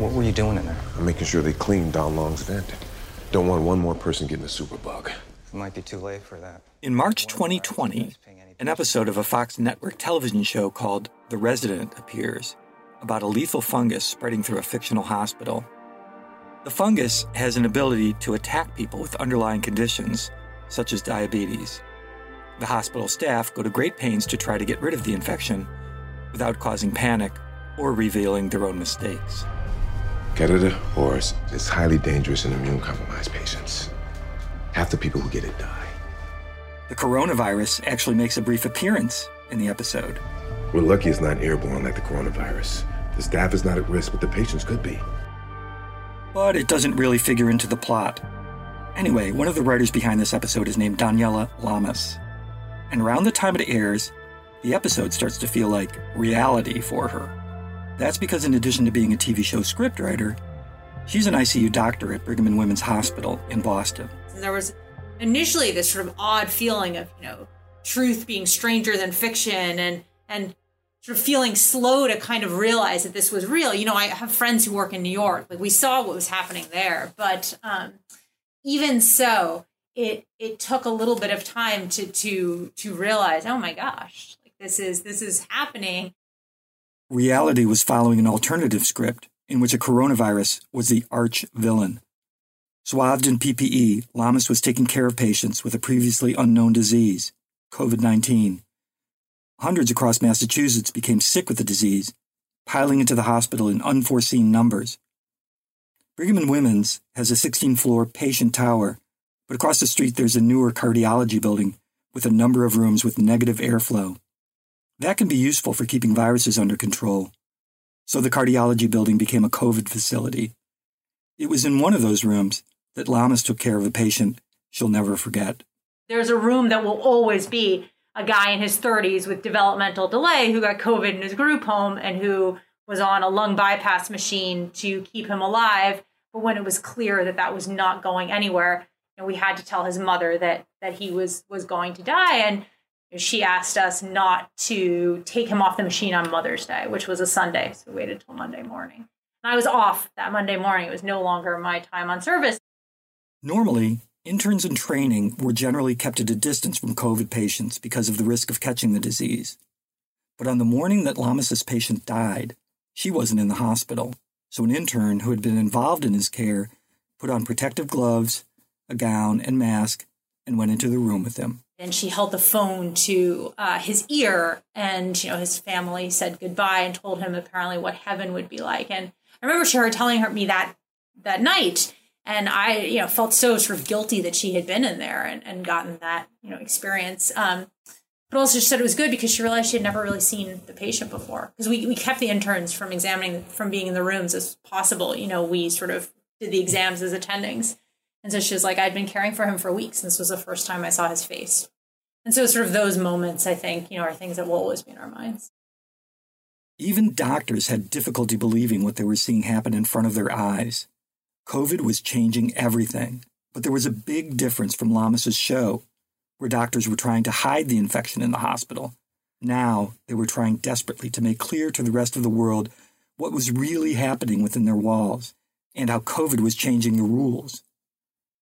What were you doing in there? I'm making sure they clean Don Long's vent. Don't want one more person getting the superbug. It might be too late for that. In March 2020, an episode of a Fox network television show called The Resident appears about a lethal fungus spreading through a fictional hospital. The fungus has an ability to attack people with underlying conditions, such as diabetes. The hospital staff go to great pains to try to get rid of the infection without causing panic or revealing their own mistakes. Candida auris is highly dangerous in immune compromised patients. Half the people who get it die. The coronavirus actually makes a brief appearance in the episode. We're lucky it's not airborne like the coronavirus. The staff is not at risk, but the patients could be. But it doesn't really figure into the plot. Anyway, one of the writers behind this episode is named Daniela Lamas. And around the time it airs, the episode starts to feel like reality for her. That's because, in addition to being a TV show scriptwriter, she's an ICU doctor at Brigham and Women's Hospital in Boston. And There was initially this sort of odd feeling of, you know, truth being stranger than fiction and and sort of feeling slow to kind of realize that this was real. You know, I have friends who work in New York. Like we saw what was happening there, but um, even so, it it took a little bit of time to to to realize, oh my gosh, like this is this is happening. Reality was following an alternative script in which a coronavirus was the arch villain. Swathed in PPE, Lamas was taking care of patients with a previously unknown disease, COVID 19. Hundreds across Massachusetts became sick with the disease, piling into the hospital in unforeseen numbers. Brigham and Women's has a 16 floor patient tower, but across the street there's a newer cardiology building with a number of rooms with negative airflow. That can be useful for keeping viruses under control. So the cardiology building became a COVID facility. It was in one of those rooms that Lamas took care of a patient she'll never forget. There's a room that will always be a guy in his 30s with developmental delay who got COVID in his group home and who was on a lung bypass machine to keep him alive. But when it was clear that that was not going anywhere, and we had to tell his mother that that he was was going to die, and she asked us not to take him off the machine on Mother's Day, which was a Sunday. So we waited till Monday morning. And I was off that Monday morning. It was no longer my time on service. Normally, interns in training were generally kept at a distance from COVID patients because of the risk of catching the disease. But on the morning that Lamas's patient died, she wasn't in the hospital. So an intern who had been involved in his care put on protective gloves, a gown, and mask and went into the room with him and she held the phone to uh, his ear and you know his family said goodbye and told him apparently what heaven would be like. And i remember she her telling her me that that night. And i you know felt so sort of guilty that she had been in there and, and gotten that you know experience. Um, but also she said it was good because she realized she had never really seen the patient before. Because we, we kept the interns from examining from being in the rooms as possible. You know we sort of did the exams as attendings and so she was like, I'd been caring for him for weeks, this was the first time I saw his face. And so, sort of those moments, I think, you know, are things that will always be in our minds. Even doctors had difficulty believing what they were seeing happen in front of their eyes. COVID was changing everything, but there was a big difference from Lamas's show, where doctors were trying to hide the infection in the hospital. Now they were trying desperately to make clear to the rest of the world what was really happening within their walls and how COVID was changing the rules.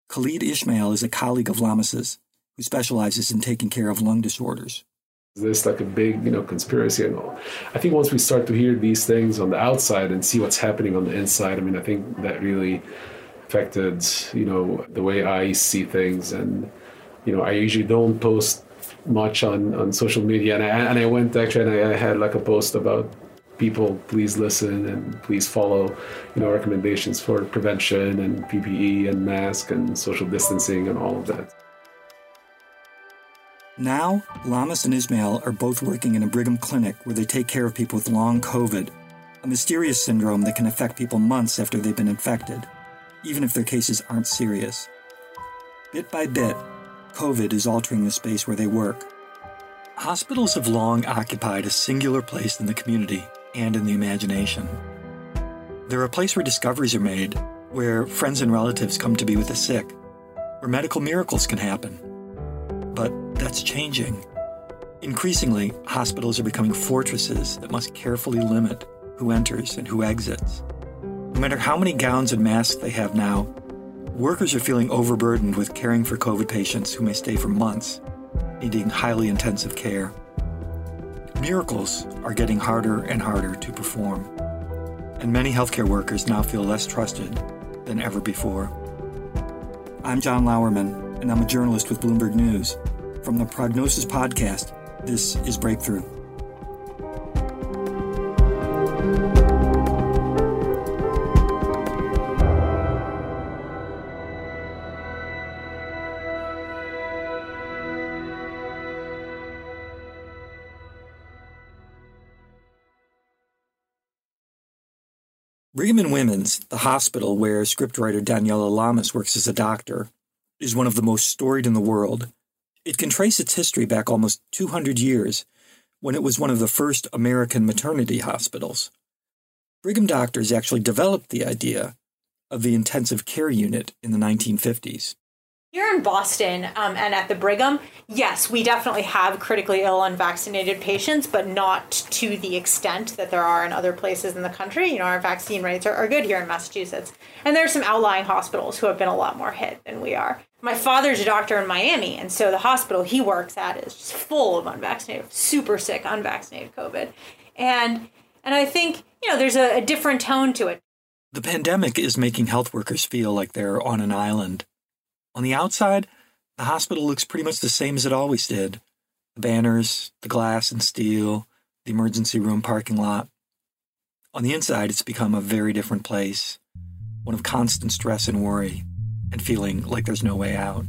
Khalid Ismail is a colleague of Lamas's who specializes in taking care of lung disorders. There's like a big, you know, conspiracy and all. I think once we start to hear these things on the outside and see what's happening on the inside, I mean, I think that really affected, you know, the way I see things. And, you know, I usually don't post much on, on social media. And I, and I went actually and I had like a post about people please listen and please follow you know recommendations for prevention and ppe and mask and social distancing and all of that now lamas and ismail are both working in a brigham clinic where they take care of people with long covid a a mysterious syndrome that can affect people months after they've been infected, even if their cases aren't serious. Bit by bit, COVID is altering the space where they work. Hospitals have long occupied a singular place in the community and in the imagination. They're a place where discoveries are made, where friends and relatives come to be with the sick, where medical miracles can happen. But that's changing. Increasingly, hospitals are becoming fortresses that must carefully limit who enters and who exits. No matter how many gowns and masks they have now, workers are feeling overburdened with caring for COVID patients who may stay for months, needing highly intensive care. Miracles are getting harder and harder to perform, and many healthcare workers now feel less trusted than ever before. I'm John Lauerman, and I'm a journalist with Bloomberg News. From the Prognosis Podcast, this is Breakthrough. Brigham and Women's, the hospital where scriptwriter Daniela Lamas works as a doctor, is one of the most storied in the world. It can trace its history back almost 200 years, when it was one of the first American maternity hospitals. Brigham doctors actually developed the idea of the intensive care unit in the 1950s. Here in Boston um, and at the Brigham, yes, we definitely have critically ill unvaccinated patients, but not to the extent that there are in other places in the country. You know, our vaccine rates are, are good here in Massachusetts. And there are some outlying hospitals who have been a lot more hit than we are. My father's a doctor in Miami, and so the hospital he works at is just full of unvaccinated, super sick, unvaccinated COVID. And and I think, you know, there's a, a different tone to it. The pandemic is making health workers feel like they're on an island on the outside, the hospital looks pretty much the same as it always did the banners, the glass and steel, the emergency room parking lot. On the inside, it's become a very different place, one of constant stress and worry, and feeling like there's no way out.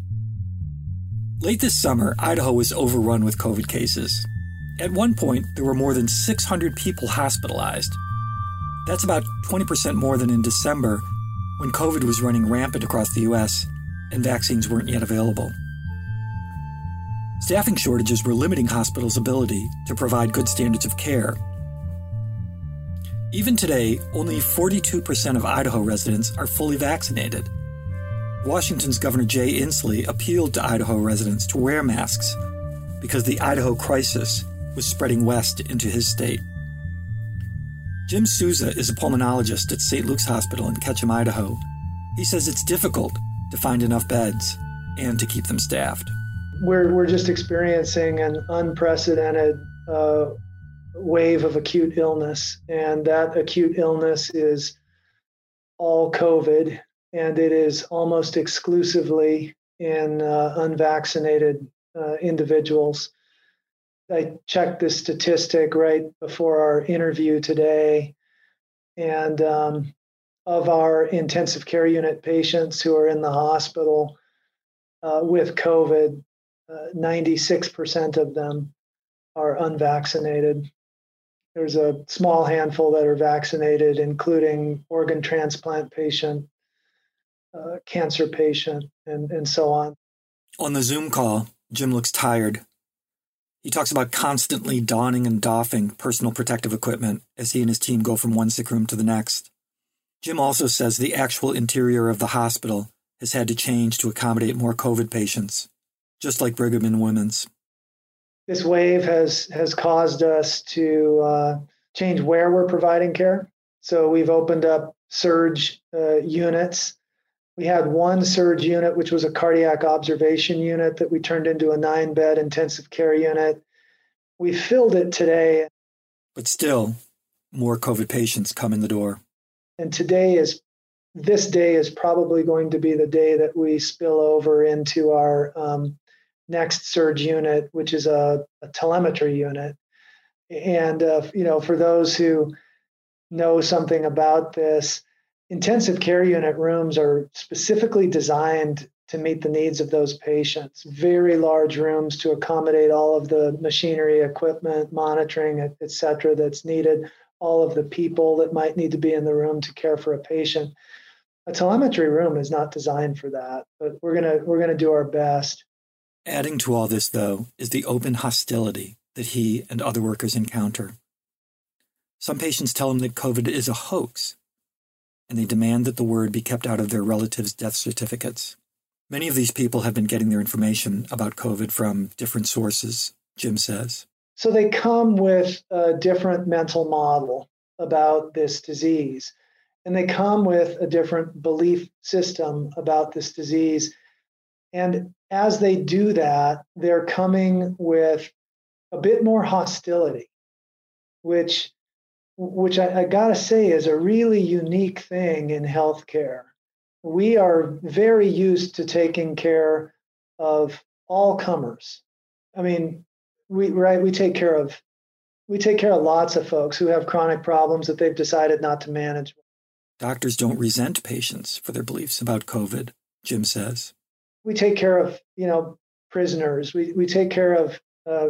Late this summer, Idaho was overrun with COVID cases. At one point, there were more than 600 people hospitalized. That's about 20% more than in December, when COVID was running rampant across the U.S and vaccines weren't yet available. Staffing shortages were limiting hospitals' ability to provide good standards of care. Even today, only 42% of Idaho residents are fully vaccinated. Washington's Governor Jay Inslee appealed to Idaho residents to wear masks because the Idaho crisis was spreading west into his state. Jim Souza is a pulmonologist at St. Luke's Hospital in Ketchum, Idaho. He says it's difficult to find enough beds and to keep them staffed. We're, we're just experiencing an unprecedented uh, wave of acute illness, and that acute illness is all COVID, and it is almost exclusively in uh, unvaccinated uh, individuals. I checked the statistic right before our interview today, and um, of our intensive care unit patients who are in the hospital uh, with COVID, uh, 96% of them are unvaccinated. There's a small handful that are vaccinated, including organ transplant patient, uh, cancer patient, and, and so on. On the Zoom call, Jim looks tired. He talks about constantly donning and doffing personal protective equipment as he and his team go from one sick room to the next. Jim also says the actual interior of the hospital has had to change to accommodate more COVID patients, just like Brigham and Women's. This wave has has caused us to uh, change where we're providing care. So we've opened up surge uh, units. We had one surge unit, which was a cardiac observation unit that we turned into a nine bed intensive care unit. We filled it today. But still, more COVID patients come in the door. And today is this day is probably going to be the day that we spill over into our um, next surge unit, which is a, a telemetry unit. And uh, you know, for those who know something about this, intensive care unit rooms are specifically designed to meet the needs of those patients. Very large rooms to accommodate all of the machinery, equipment, monitoring, et cetera, that's needed all of the people that might need to be in the room to care for a patient. A telemetry room is not designed for that, but we're gonna we're gonna do our best. Adding to all this, though, is the open hostility that he and other workers encounter. Some patients tell him that COVID is a hoax, and they demand that the word be kept out of their relatives' death certificates. Many of these people have been getting their information about COVID from different sources, Jim says. So they come with a different mental model about this disease, and they come with a different belief system about this disease. And as they do that, they're coming with a bit more hostility, which which I, I gotta say is a really unique thing in healthcare. We are very used to taking care of all comers. I mean, we right we take care of we take care of lots of folks who have chronic problems that they've decided not to manage. Doctors don't resent patients for their beliefs about COVID, Jim says. We take care of, you know, prisoners. We, we take care of uh,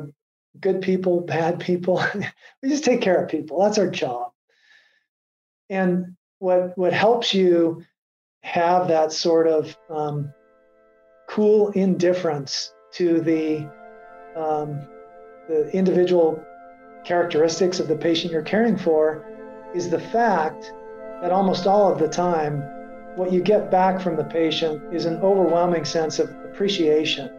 good people, bad people. we just take care of people. That's our job. And what what helps you have that sort of um, cool indifference to the um, the individual characteristics of the patient you're caring for is the fact that almost all of the time, what you get back from the patient is an overwhelming sense of appreciation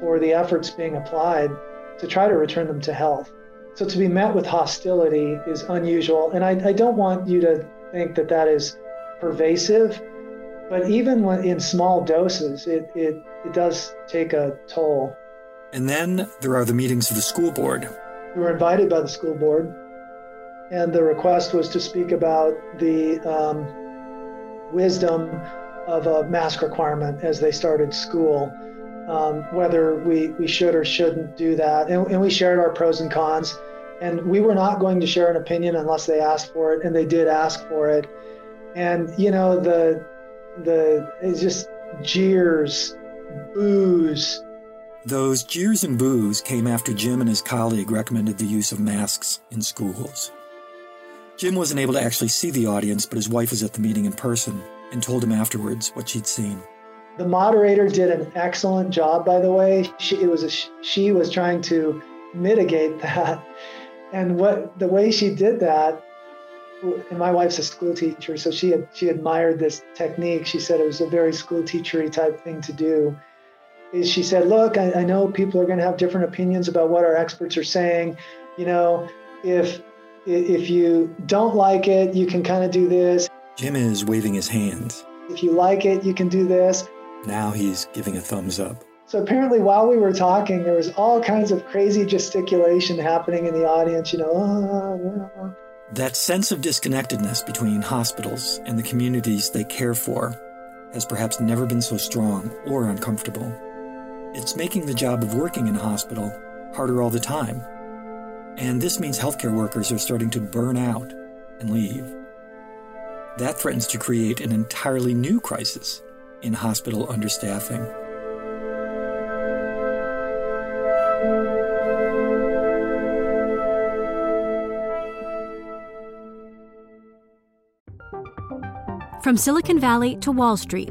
for the efforts being applied to try to return them to health. So to be met with hostility is unusual. And I, I don't want you to think that that is pervasive, but even when in small doses, it, it, it does take a toll. And then there are the meetings of the school board. We were invited by the school board, and the request was to speak about the um, wisdom of a mask requirement as they started school, um, whether we, we should or shouldn't do that. And, and we shared our pros and cons. And we were not going to share an opinion unless they asked for it, and they did ask for it. And you know the the it's just jeers, boos, those jeers and boos came after Jim and his colleague recommended the use of masks in schools. Jim wasn't able to actually see the audience, but his wife was at the meeting in person and told him afterwards what she'd seen. The moderator did an excellent job, by the way. She, it was a, she was trying to mitigate that, and what the way she did that. And my wife's a school teacher, so she had, she admired this technique. She said it was a very school teachery type thing to do she said, look, I, I know people are going to have different opinions about what our experts are saying. You know, if if you don't like it, you can kind of do this. Jim is waving his hands. If you like it, you can do this. Now he's giving a thumbs up. So apparently, while we were talking, there was all kinds of crazy gesticulation happening in the audience. You know, uh, that sense of disconnectedness between hospitals and the communities they care for has perhaps never been so strong or uncomfortable. It's making the job of working in a hospital harder all the time. And this means healthcare workers are starting to burn out and leave. That threatens to create an entirely new crisis in hospital understaffing. From Silicon Valley to Wall Street,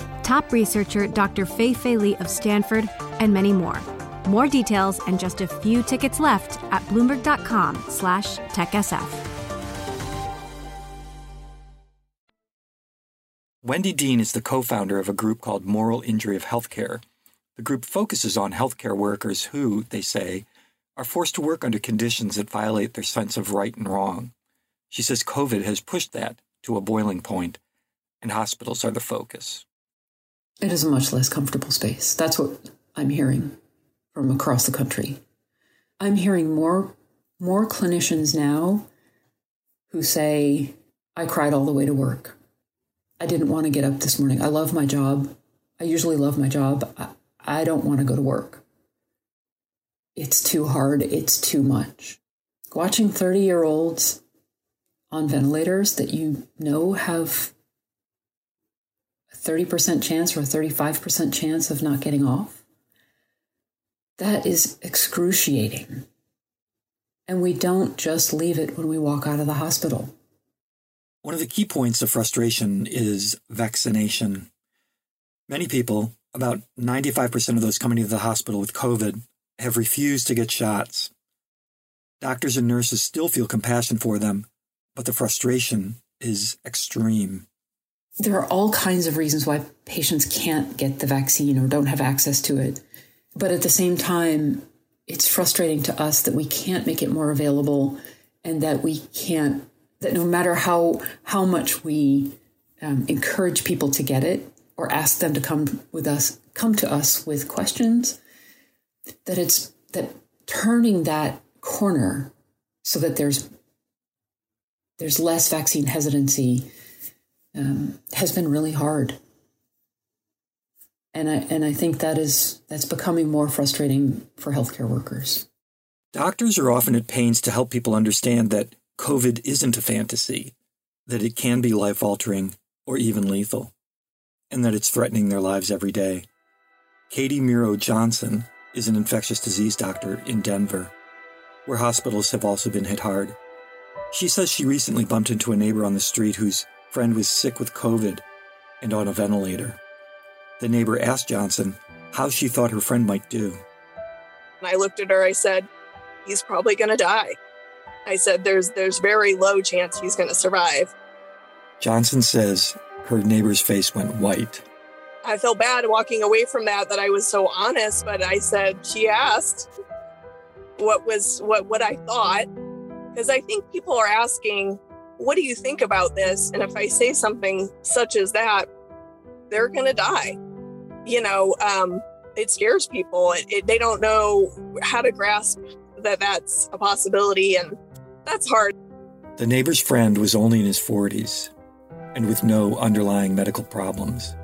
top researcher Dr. Fei Fei Li of Stanford, and many more. More details and just a few tickets left at bloomberg.com slash techsf. Wendy Dean is the co-founder of a group called Moral Injury of Healthcare. The group focuses on healthcare workers who, they say, are forced to work under conditions that violate their sense of right and wrong. She says COVID has pushed that to a boiling point and hospitals are the focus. It is a much less comfortable space. That's what I'm hearing from across the country. I'm hearing more more clinicians now who say, I cried all the way to work. I didn't want to get up this morning. I love my job. I usually love my job. I, I don't want to go to work. It's too hard. It's too much. Watching 30 year olds on ventilators that you know have a 30% chance or a 35% chance of not getting off, that is excruciating. And we don't just leave it when we walk out of the hospital. One of the key points of frustration is vaccination. Many people, about 95% of those coming to the hospital with COVID, have refused to get shots. Doctors and nurses still feel compassion for them, but the frustration is extreme. There are all kinds of reasons why patients can't get the vaccine or don't have access to it. But at the same time, it's frustrating to us that we can't make it more available and that we can't that no matter how how much we um, encourage people to get it or ask them to come with us come to us with questions that it's that turning that corner so that there's there's less vaccine hesitancy um, has been really hard and I and I think that is that's becoming more frustrating for healthcare workers. Doctors are often at pains to help people understand that COVID isn't a fantasy, that it can be life altering or even lethal, and that it's threatening their lives every day. Katie Miro Johnson is an infectious disease doctor in Denver, where hospitals have also been hit hard. She says she recently bumped into a neighbor on the street whose friend was sick with COVID and on a ventilator. The neighbor asked Johnson how she thought her friend might do. I looked at her, I said, He's probably going to die. I said, there's there's very low chance he's going to survive. Johnson says her neighbor's face went white. I felt bad walking away from that that I was so honest, but I said she asked what was what what I thought because I think people are asking, "What do you think about this?" And if I say something such as that, they're going to die. You know, um, it scares people. It, it, they don't know how to grasp that that's a possibility, and that's hard. The neighbor's friend was only in his 40s and with no underlying medical problems.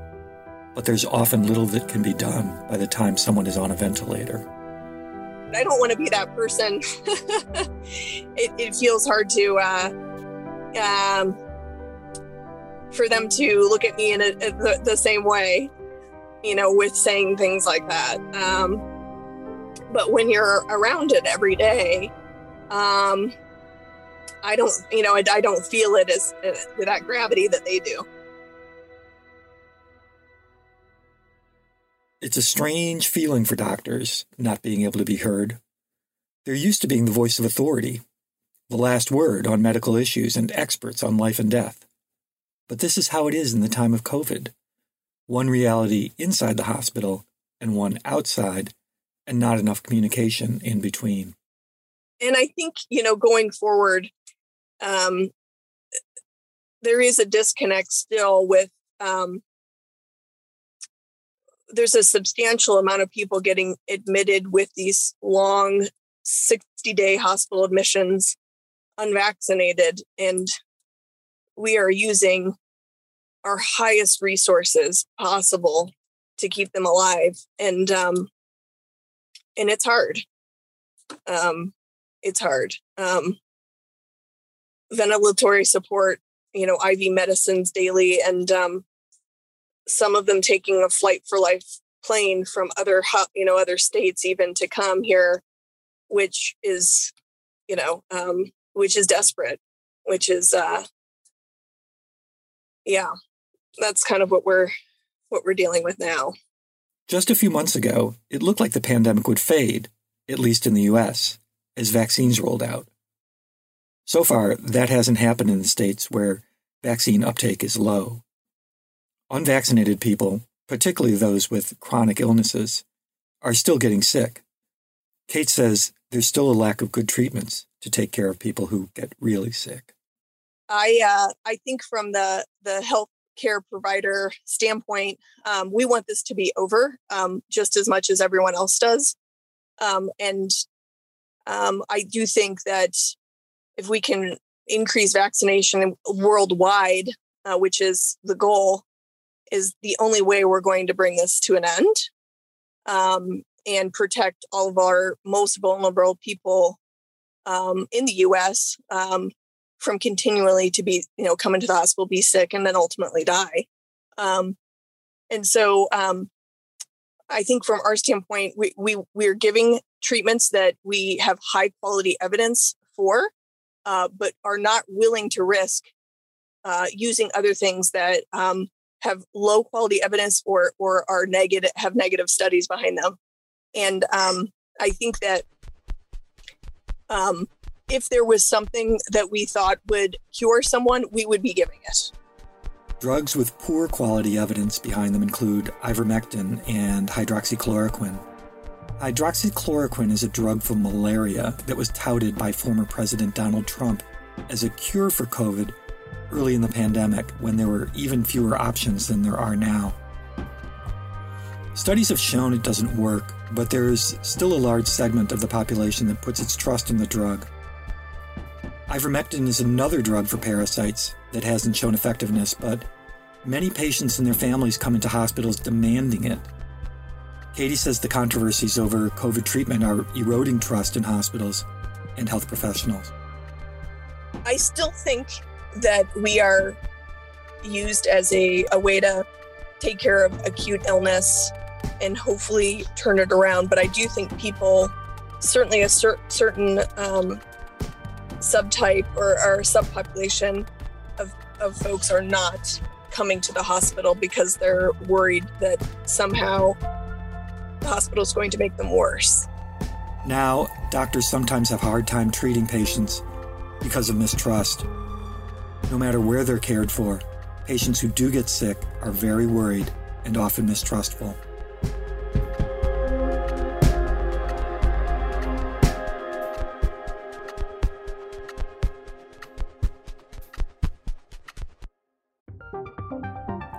But there's often little that can be done by the time someone is on a ventilator. I don't want to be that person. it, it, feels hard to, uh, um, for them to look at me in a, a, the, the, same way, you know, with saying things like that. Um, but when you're around it every day, um, I don't, you know, I, I don't feel it as uh, that gravity that they do. It's a strange feeling for doctors not being able to be heard. They're used to being the voice of authority, the last word on medical issues, and experts on life and death. But this is how it is in the time of COVID one reality inside the hospital and one outside, and not enough communication in between. And I think, you know, going forward, um, there is a disconnect still with um, there's a substantial amount of people getting admitted with these long 60 day hospital admissions unvaccinated and we are using our highest resources possible to keep them alive and um and it's hard. Um it's hard. Um ventilatory support, you know, IV medicines daily, and um, some of them taking a flight for life plane from other, you know, other states even to come here, which is, you know, um, which is desperate, which is, uh, yeah, that's kind of what we're what we're dealing with now. Just a few months ago, it looked like the pandemic would fade, at least in the US, as vaccines rolled out. So far, that hasn't happened in the states where vaccine uptake is low. Unvaccinated people, particularly those with chronic illnesses, are still getting sick. Kate says there's still a lack of good treatments to take care of people who get really sick. I uh, I think from the the health care provider standpoint, um, we want this to be over um, just as much as everyone else does, um, and um, I do think that if we can increase vaccination worldwide, uh, which is the goal, is the only way we're going to bring this to an end um, and protect all of our most vulnerable people um, in the U.S. Um, from continually to be, you know, come into the hospital, be sick, and then ultimately die. Um, and so, um, I think from our standpoint, we we we're giving treatments that we have high quality evidence for, uh, but are not willing to risk uh, using other things that um, have low quality evidence or or are negative have negative studies behind them. And um, I think that um, if there was something that we thought would cure someone, we would be giving it. Drugs with poor quality evidence behind them include ivermectin and hydroxychloroquine. Hydroxychloroquine is a drug for malaria that was touted by former President Donald Trump as a cure for COVID early in the pandemic when there were even fewer options than there are now. Studies have shown it doesn't work, but there is still a large segment of the population that puts its trust in the drug. Ivermectin is another drug for parasites that hasn't shown effectiveness, but many patients and their families come into hospitals demanding it. Katie says the controversies over COVID treatment are eroding trust in hospitals and health professionals. I still think that we are used as a, a way to take care of acute illness and hopefully turn it around. But I do think people, certainly a cer- certain um, subtype or, or subpopulation of, of folks are not coming to the hospital because they're worried that somehow the hospital is going to make them worse. Now, doctors sometimes have a hard time treating patients because of mistrust. No matter where they're cared for, patients who do get sick are very worried and often mistrustful.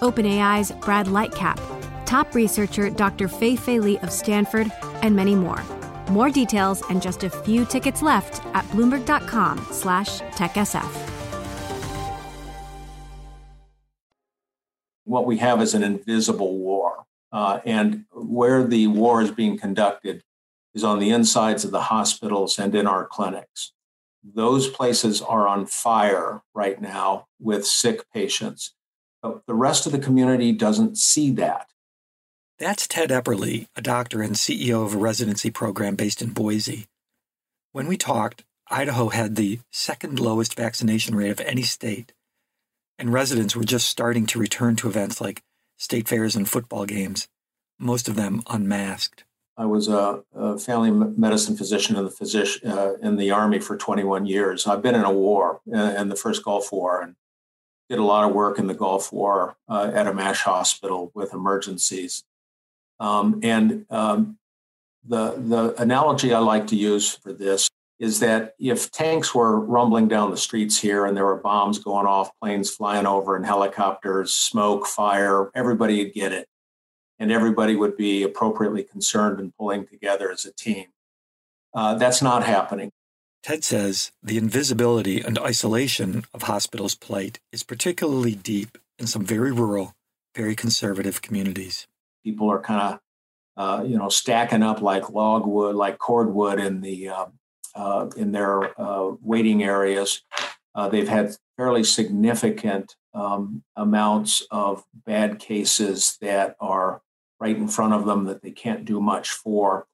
OpenAI's Brad Lightcap, top researcher Dr. Fei Fei Li of Stanford, and many more. More details and just a few tickets left at bloomberg.com slash techsf. What we have is an invisible war. Uh, and where the war is being conducted is on the insides of the hospitals and in our clinics. Those places are on fire right now with sick patients the rest of the community doesn't see that. That's Ted Epperly, a doctor and CEO of a residency program based in Boise. When we talked, Idaho had the second lowest vaccination rate of any state, and residents were just starting to return to events like state fairs and football games, most of them unmasked. I was a, a family medicine physician in the physician uh, in the army for 21 years. I've been in a war, in the first Gulf War, and did a lot of work in the Gulf War uh, at a MASH hospital with emergencies. Um, and um, the, the analogy I like to use for this is that if tanks were rumbling down the streets here and there were bombs going off, planes flying over, and helicopters, smoke, fire, everybody would get it. And everybody would be appropriately concerned and pulling together as a team. Uh, that's not happening. Ted says the invisibility and isolation of hospitals' plight is particularly deep in some very rural, very conservative communities. People are kind of, uh, you know, stacking up like logwood, like cordwood in the uh, uh, in their uh, waiting areas. Uh, they've had fairly significant um, amounts of bad cases that are right in front of them that they can't do much for.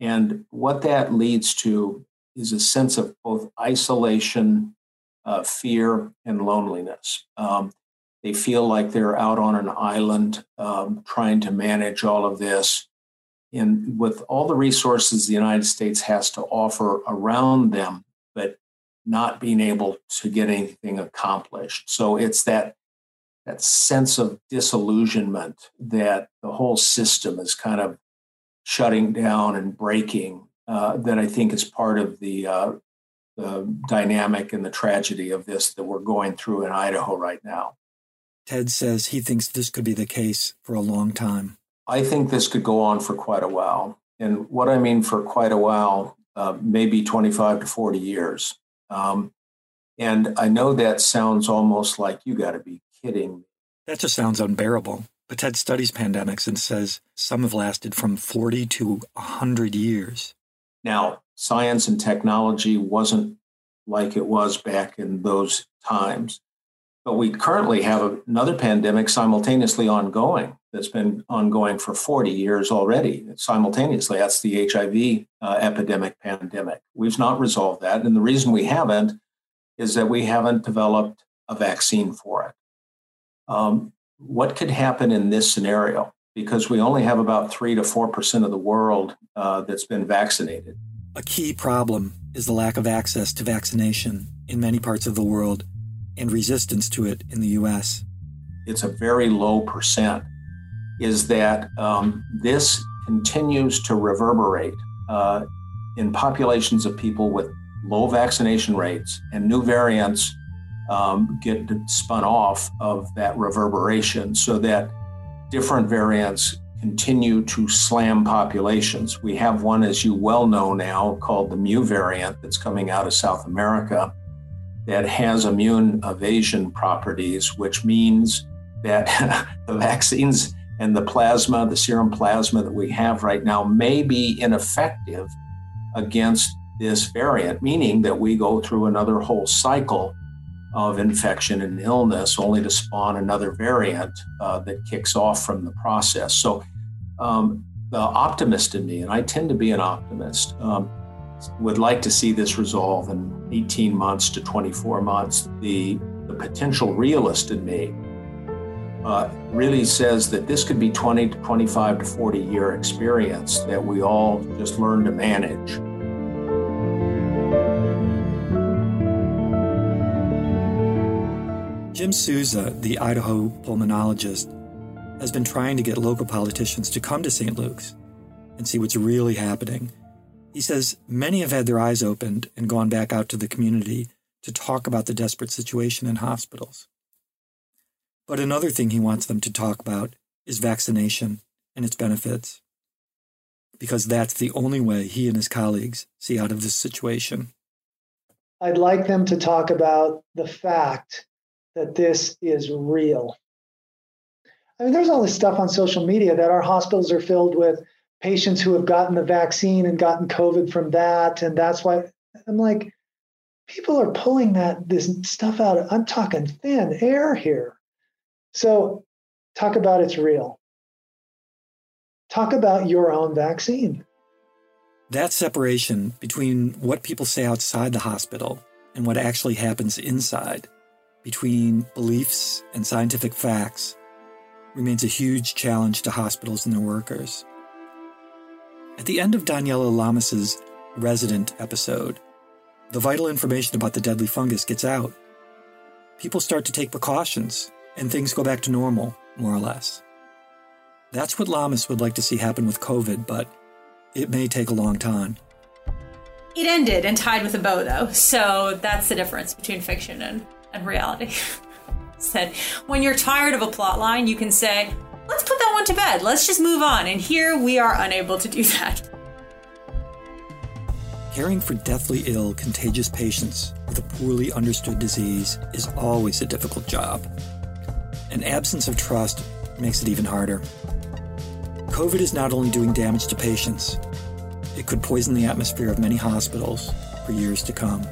And what that leads to is a sense of both isolation, uh, fear, and loneliness. Um, they feel like they're out on an island um, trying to manage all of this. And with all the resources the United States has to offer around them, but not being able to get anything accomplished. So it's that that sense of disillusionment that the whole system is kind of shutting down and breaking uh, that I think is part of the, uh, the dynamic and the tragedy of this that we're going through in Idaho right now. Ted says he thinks this could be the case for a long time. I think this could go on for quite a while. And what I mean for quite a while, uh, maybe 25 to 40 years. Um, and I know that sounds almost like you got to be kidding. That just sounds unbearable. But Ted studies pandemics and says some have lasted from 40 to 100 years. Now, science and technology wasn't like it was back in those times. But we currently have another pandemic simultaneously ongoing that's been ongoing for 40 years already. Simultaneously, that's the HIV uh, epidemic pandemic. We've not resolved that. And the reason we haven't is that we haven't developed a vaccine for it. Um, what could happen in this scenario? Because we only have about 3 to 4% of the world uh, that's been vaccinated. A key problem is the lack of access to vaccination in many parts of the world and resistance to it in the US. It's a very low percent, is that um, this continues to reverberate uh, in populations of people with low vaccination rates, and new variants um, get spun off of that reverberation so that different variants continue to slam populations. We have one, as you well know now, called the Mu variant that's coming out of South America that has immune evasion properties, which means that the vaccines and the plasma, the serum plasma that we have right now, may be ineffective against this variant, meaning that we go through another whole cycle of infection and illness only to spawn another variant uh, that kicks off from the process. So, um, the optimist in me, and I tend to be an optimist, um, would like to see this resolve in 18 months to 24 months. The, the potential realist in me uh, really says that this could be 20 to 25 to 40 year experience that we all just learn to manage. Jim Souza, the Idaho pulmonologist, has been trying to get local politicians to come to St. Luke's and see what's really happening he says many have had their eyes opened and gone back out to the community to talk about the desperate situation in hospitals. But another thing he wants them to talk about is vaccination and its benefits, because that's the only way he and his colleagues see out of this situation. I'd like them to talk about the fact that this is real. I mean, there's all this stuff on social media that our hospitals are filled with patients who have gotten the vaccine and gotten COVID from that. And that's why I'm like, people are pulling that this stuff out. I'm talking thin air here. So talk about it's real. Talk about your own vaccine. That separation between what people say outside the hospital and what actually happens inside, between beliefs and scientific facts, remains a huge challenge to hospitals and their workers. At the end of Daniela Lamas's resident episode, the vital information about the deadly fungus gets out. People start to take precautions, and things go back to normal, more or less. That's what Lamas would like to see happen with COVID, but it may take a long time. It ended and tied with a bow, though, so that's the difference between fiction and, and reality. Said, when you're tired of a plot line, you can say, let's put that one to bed. Let's just move on. And here we are unable to do that. Caring for deathly ill, contagious patients with a poorly understood disease is always a difficult job. An absence of trust makes it even harder. COVID is not only doing damage to patients, it could poison the atmosphere of many hospitals for years to come.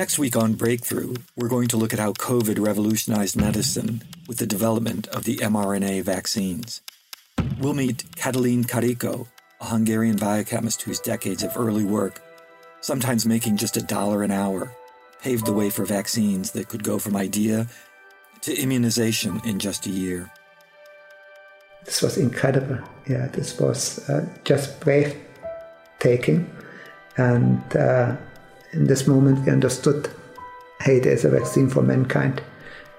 Next week on Breakthrough, we're going to look at how COVID revolutionized medicine with the development of the mRNA vaccines. we'll meet Katalin Karikó, a Hungarian biochemist whose decades of early work, sometimes making just a dollar an hour, paved the way for vaccines that could go from idea to immunization in just a year. This was incredible. Yeah, this was uh, just breathtaking. And uh, in this moment, we understood hey, there's a vaccine for mankind,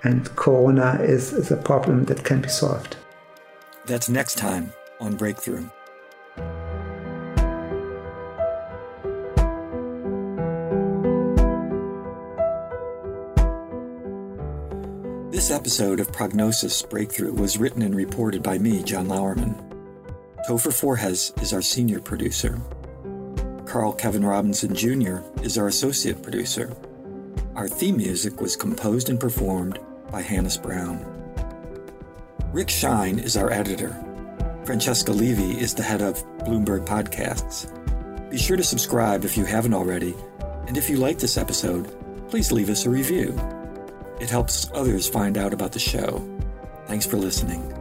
and corona is, is a problem that can be solved. That's next time on Breakthrough. This episode of Prognosis Breakthrough was written and reported by me, John Lauerman. Topher Forhecz is our senior producer. Carl Kevin Robinson Jr. is our associate producer. Our theme music was composed and performed by Hannis Brown. Rick Shine is our editor. Francesca Levy is the head of Bloomberg Podcasts. Be sure to subscribe if you haven't already, and if you like this episode, please leave us a review. It helps others find out about the show. Thanks for listening.